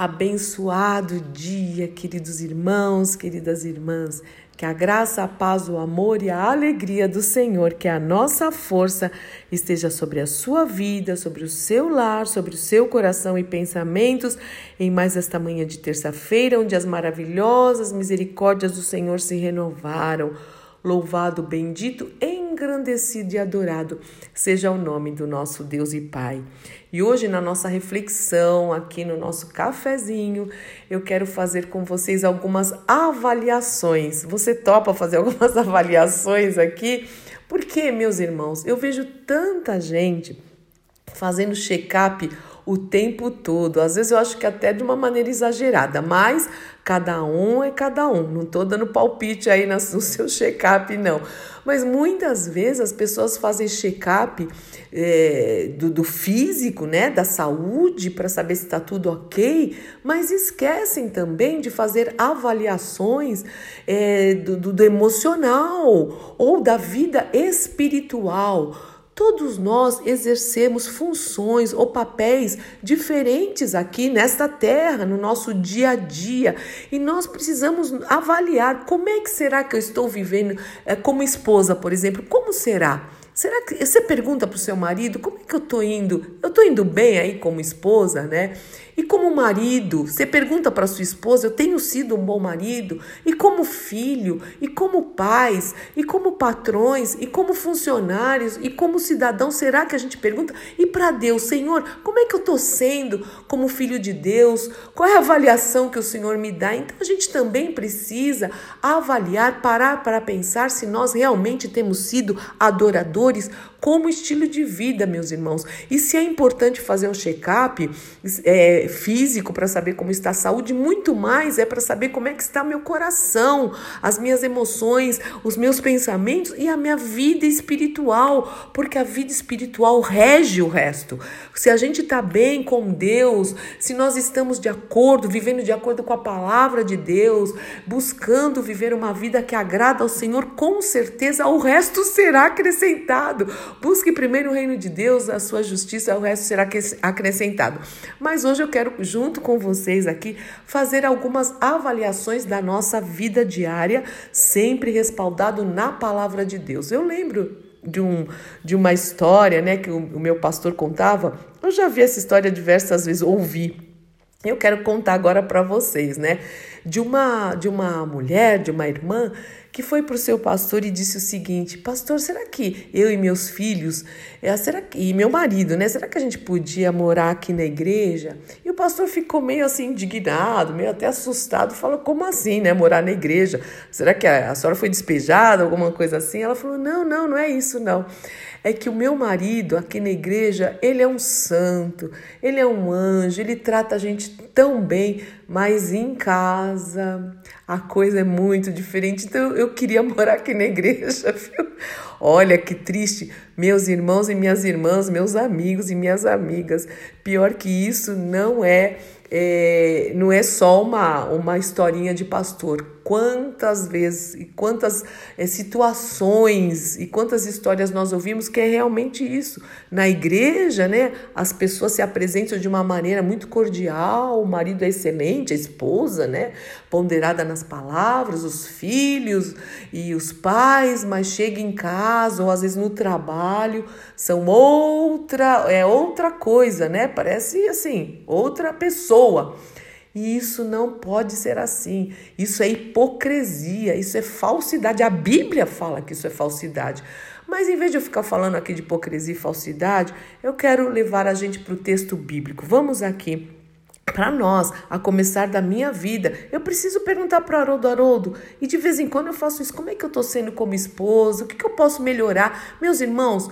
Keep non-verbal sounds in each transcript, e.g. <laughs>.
Abençoado dia, queridos irmãos, queridas irmãs. Que a graça, a paz, o amor e a alegria do Senhor, que a nossa força esteja sobre a sua vida, sobre o seu lar, sobre o seu coração e pensamentos, em mais esta manhã de terça-feira, onde as maravilhosas misericórdias do Senhor se renovaram. Louvado, bendito, engrandecido e adorado seja o nome do nosso Deus e Pai. E hoje, na nossa reflexão, aqui no nosso cafezinho, eu quero fazer com vocês algumas avaliações. Você topa fazer <laughs> algumas avaliações aqui? Porque, meus irmãos, eu vejo tanta gente fazendo check-up o tempo todo. Às vezes eu acho que até de uma maneira exagerada, mas cada um é cada um. Não estou dando palpite aí <laughs> no seu check-up, não. Mas muitas vezes as pessoas fazem check-up é, do, do, físico, né, da saúde, para saber se está tudo ok, mas esquecem também de fazer avaliações é, do, do, do emocional ou da vida espiritual Todos nós exercemos funções ou papéis diferentes aqui nesta terra, no nosso dia a dia, e nós precisamos avaliar como é que será que eu estou vivendo é, como esposa, por exemplo, como será? Será que você pergunta para o seu marido como é que eu estou indo? Eu estou indo bem aí como esposa, né? E como marido, você pergunta para sua esposa: eu tenho sido um bom marido? E como filho? E como pais? E como patrões? E como funcionários? E como cidadão? Será que a gente pergunta? E para Deus, Senhor, como é que eu estou sendo como filho de Deus? Qual é a avaliação que o Senhor me dá? Então a gente também precisa avaliar, parar para pensar se nós realmente temos sido adoradores trabalhadores como estilo de vida, meus irmãos. E se é importante fazer um check-up é, físico para saber como está a saúde, muito mais é para saber como é que está meu coração, as minhas emoções, os meus pensamentos e a minha vida espiritual, porque a vida espiritual rege o resto. Se a gente está bem com Deus, se nós estamos de acordo, vivendo de acordo com a palavra de Deus, buscando viver uma vida que agrada ao Senhor, com certeza o resto será acrescentado Busque primeiro o reino de Deus, a sua justiça, o resto será acrescentado. Mas hoje eu quero, junto com vocês aqui, fazer algumas avaliações da nossa vida diária, sempre respaldado na palavra de Deus. Eu lembro de, um, de uma história né, que o, o meu pastor contava. Eu já vi essa história diversas vezes, ouvi. Eu quero contar agora para vocês, né? De uma, de uma mulher, de uma irmã que foi para o seu pastor e disse o seguinte: Pastor, será que eu e meus filhos, é, será que, e meu marido, né? Será que a gente podia morar aqui na igreja? E o pastor ficou meio assim indignado, meio até assustado, falou: Como assim, né? Morar na igreja? Será que a, a senhora foi despejada, alguma coisa assim? Ela falou: Não, não, não é isso, não é que o meu marido aqui na igreja, ele é um santo, ele é um anjo, ele trata a gente tão bem, mas em casa a coisa é muito diferente. Então eu queria morar aqui na igreja, <laughs> viu? Olha que triste, meus irmãos e minhas irmãs, meus amigos e minhas amigas. Pior que isso não é é, não é só uma, uma historinha de pastor. Quantas vezes e quantas é, situações e quantas histórias nós ouvimos que é realmente isso. Na igreja, né, as pessoas se apresentam de uma maneira muito cordial, o marido é excelente, a esposa, né, ponderada nas palavras, os filhos e os pais, mas chega em casa ou às vezes no trabalho, são outra, é outra coisa, né? Parece assim, outra pessoa pessoa. E isso não pode ser assim. Isso é hipocrisia, isso é falsidade. A Bíblia fala que isso é falsidade. Mas em vez de eu ficar falando aqui de hipocrisia e falsidade, eu quero levar a gente para o texto bíblico. Vamos aqui. Para nós, a começar da minha vida, eu preciso perguntar para o Haroldo, Haroldo, e de vez em quando eu faço isso, como é que eu estou sendo como esposa? O que, que eu posso melhorar? Meus irmãos,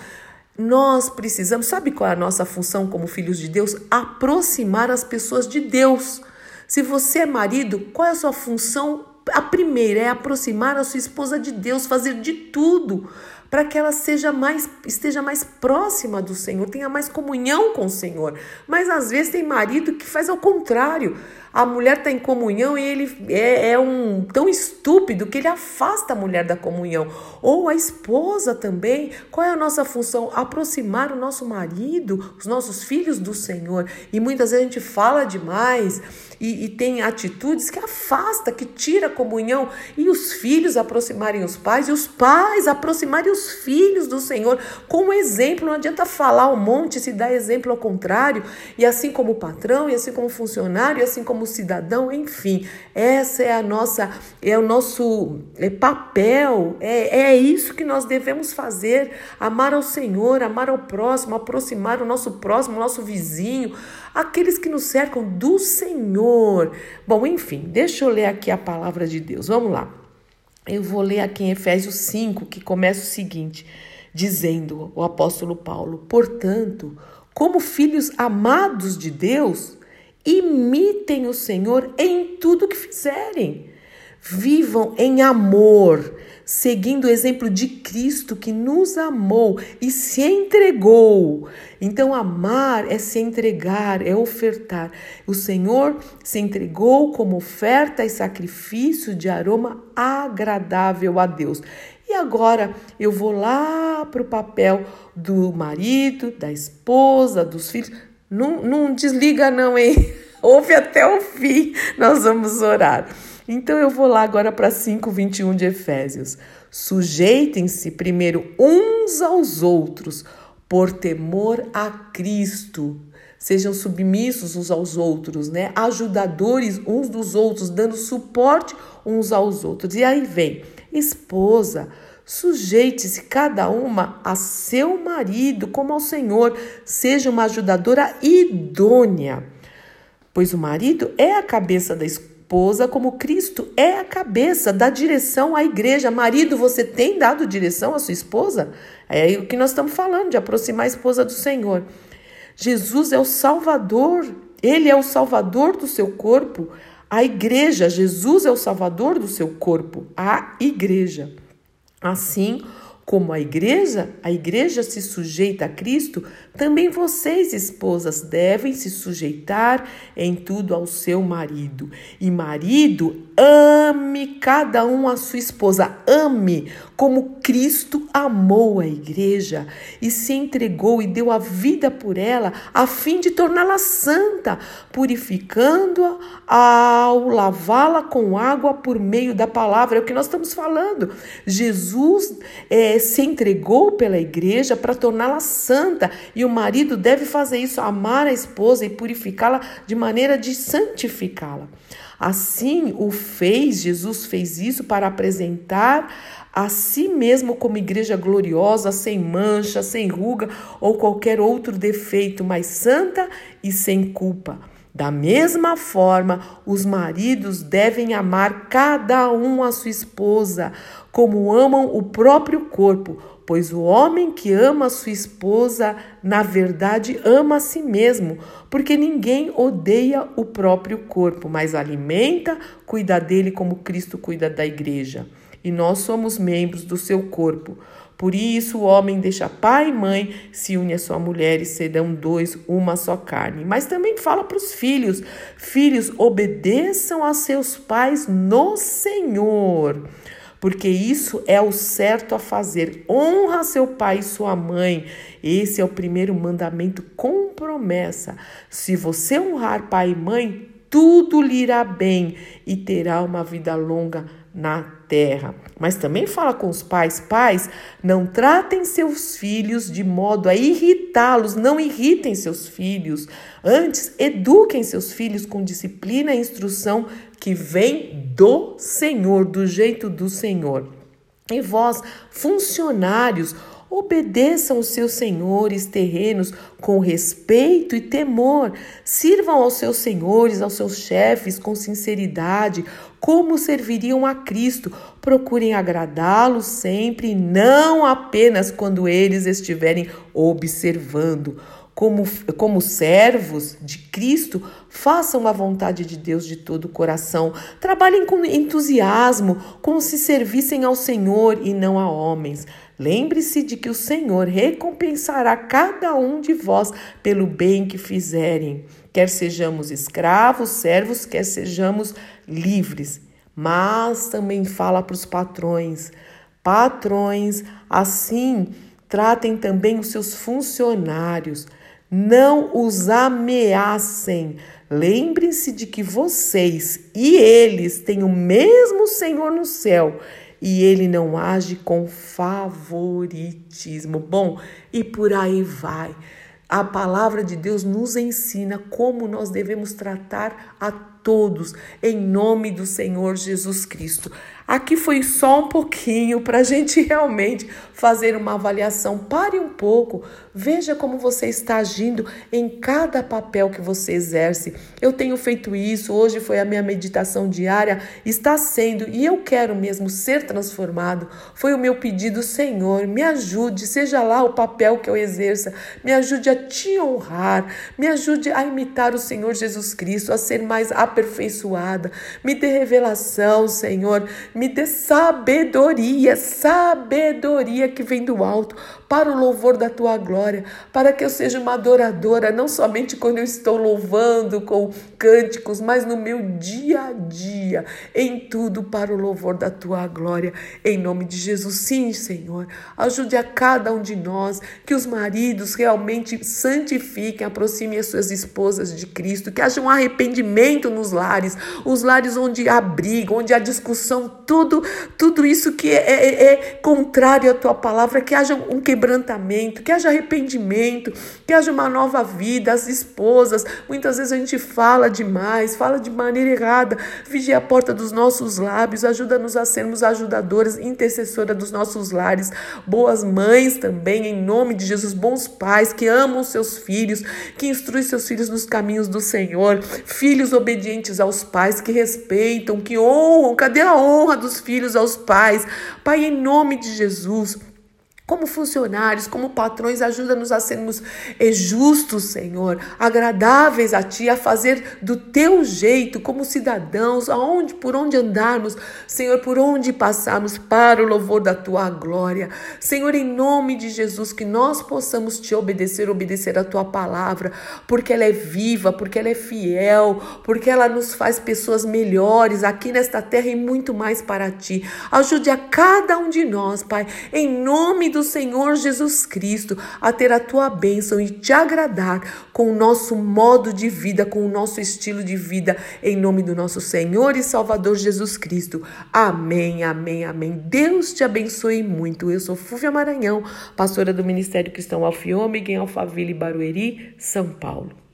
nós precisamos, sabe qual é a nossa função como filhos de Deus? Aproximar as pessoas de Deus. Se você é marido, qual é a sua função? A primeira é aproximar a sua esposa de Deus, fazer de tudo para que ela seja mais, esteja mais próxima do Senhor, tenha mais comunhão com o Senhor. Mas às vezes tem marido que faz ao contrário. A mulher está em comunhão e ele é, é, um tão estúpido que ele afasta a mulher da comunhão. Ou a esposa também. Qual é a nossa função? Aproximar o nosso marido, os nossos filhos do Senhor. E muitas vezes a gente fala demais e, e tem atitudes que afasta, que tira a comunhão. E os filhos aproximarem os pais e os pais aproximarem os filhos do Senhor. Como exemplo, não adianta falar um monte se dá exemplo ao contrário. E assim como o patrão, e assim como o funcionário, e assim como como cidadão, enfim, essa é a nossa, é o nosso é, papel, é, é isso que nós devemos fazer: amar ao Senhor, amar ao próximo, aproximar o nosso próximo, o nosso vizinho, aqueles que nos cercam do Senhor. Bom, enfim, deixa eu ler aqui a palavra de Deus. Vamos lá. Eu vou ler aqui em Efésios 5, que começa o seguinte, dizendo o apóstolo Paulo: Portanto, como filhos amados de Deus, Imitem o Senhor em tudo que fizerem. Vivam em amor, seguindo o exemplo de Cristo que nos amou e se entregou. Então, amar é se entregar, é ofertar. O Senhor se entregou como oferta e sacrifício de aroma agradável a Deus. E agora eu vou lá para o papel do marido, da esposa, dos filhos. Não, não desliga, não, hein? <laughs> Ouve até o fim, nós vamos orar. Então eu vou lá agora para 5:21 de Efésios. Sujeitem-se primeiro uns aos outros, por temor a Cristo. Sejam submissos uns aos outros, né? Ajudadores uns dos outros, dando suporte uns aos outros. E aí vem, esposa, Sujeite-se cada uma a seu marido como ao Senhor, seja uma ajudadora idônea, pois o marido é a cabeça da esposa, como Cristo é a cabeça, da direção à igreja. Marido, você tem dado direção à sua esposa? É o que nós estamos falando, de aproximar a esposa do Senhor. Jesus é o Salvador, ele é o Salvador do seu corpo. A igreja, Jesus é o Salvador do seu corpo, a igreja. Assim como a igreja, a igreja se sujeita a Cristo, também vocês, esposas, devem se sujeitar em tudo ao seu marido. E marido, ame cada um a sua esposa, ame como Cristo amou a igreja e se entregou e deu a vida por ela, a fim de torná-la santa, purificando-a ao lavá-la com água por meio da palavra. É o que nós estamos falando. Jesus é, se entregou pela igreja para torná-la santa e o marido deve fazer isso, amar a esposa e purificá-la de maneira de santificá-la. Assim o fez, Jesus fez isso para apresentar a si mesmo como igreja gloriosa, sem mancha, sem ruga ou qualquer outro defeito, mas santa e sem culpa. Da mesma forma, os maridos devem amar cada um a sua esposa, como amam o próprio corpo, pois o homem que ama a sua esposa, na verdade, ama a si mesmo, porque ninguém odeia o próprio corpo, mas alimenta, cuida dele como Cristo cuida da igreja. E nós somos membros do seu corpo. Por isso o homem deixa pai e mãe, se une a sua mulher e serão dois, uma só carne. Mas também fala para os filhos: Filhos, obedeçam a seus pais no Senhor porque isso é o certo a fazer. Honra seu pai e sua mãe. Esse é o primeiro mandamento com promessa. Se você honrar pai e mãe, tudo lhe irá bem e terá uma vida longa na terra. Mas também fala com os pais: pais, não tratem seus filhos de modo a irritá-los, não irritem seus filhos. Antes, eduquem seus filhos com disciplina e instrução que vem do Senhor, do jeito do Senhor. E vós, funcionários, Obedeçam os seus senhores terrenos com respeito e temor. Sirvam aos seus senhores, aos seus chefes com sinceridade, como serviriam a Cristo. Procurem agradá-los sempre, não apenas quando eles estiverem observando como, como servos de Cristo, façam a vontade de Deus de todo o coração. Trabalhem com entusiasmo, como se servissem ao Senhor e não a homens Lembre-se de que o Senhor recompensará cada um de vós pelo bem que fizerem, quer sejamos escravos, servos, quer sejamos livres. Mas também fala para os patrões: patrões, assim tratem também os seus funcionários. Não os ameacem. Lembrem-se de que vocês e eles têm o mesmo Senhor no céu e ele não age com favoritismo. Bom, e por aí vai. A palavra de Deus nos ensina como nós devemos tratar a todos, em nome do Senhor Jesus Cristo. Aqui foi só um pouquinho para a gente realmente fazer uma avaliação. Pare um pouco, veja como você está agindo em cada papel que você exerce. Eu tenho feito isso, hoje foi a minha meditação diária, está sendo, e eu quero mesmo ser transformado. Foi o meu pedido, Senhor, me ajude, seja lá o papel que eu exerça, me ajude a te honrar, me ajude a imitar o Senhor Jesus Cristo, a ser mais aperfeiçoada. Me dê revelação, Senhor me dê sabedoria, sabedoria que vem do alto, para o louvor da tua glória, para que eu seja uma adoradora, não somente quando eu estou louvando com cânticos, mas no meu dia a dia, em tudo para o louvor da tua glória, em nome de Jesus. Sim, Senhor, ajude a cada um de nós, que os maridos realmente santifiquem, aproximem as suas esposas de Cristo, que haja um arrependimento nos lares, os lares onde há briga, onde há discussão, tudo, tudo isso que é, é, é contrário à tua palavra, que haja um quebrantamento, que haja arrependimento, que haja uma nova vida. As esposas, muitas vezes a gente fala demais, fala de maneira errada. Vigia a porta dos nossos lábios, ajuda-nos a sermos ajudadoras, intercessora dos nossos lares, boas mães também, em nome de Jesus, bons pais que amam seus filhos, que instruem seus filhos nos caminhos do Senhor, filhos obedientes aos pais, que respeitam, que honram. Cadê a honra dos filhos aos pais. Pai, em nome de Jesus. Como funcionários, como patrões, ajuda-nos a sermos eh, justos, Senhor, agradáveis a Ti, a fazer do Teu jeito, como cidadãos, aonde, por onde andarmos, Senhor, por onde passarmos, para o louvor da Tua glória. Senhor, em nome de Jesus, que nós possamos Te obedecer, obedecer a Tua palavra, porque ela é viva, porque ela é fiel, porque ela nos faz pessoas melhores aqui nesta terra e muito mais para Ti. Ajude a cada um de nós, Pai, em nome do do Senhor Jesus Cristo a ter a tua bênção e te agradar com o nosso modo de vida, com o nosso estilo de vida, em nome do nosso Senhor e Salvador Jesus Cristo. Amém, amém, amém. Deus te abençoe muito. Eu sou Fúvia Maranhão, pastora do Ministério Cristão Alfiômega em Alphaville, Barueri, São Paulo.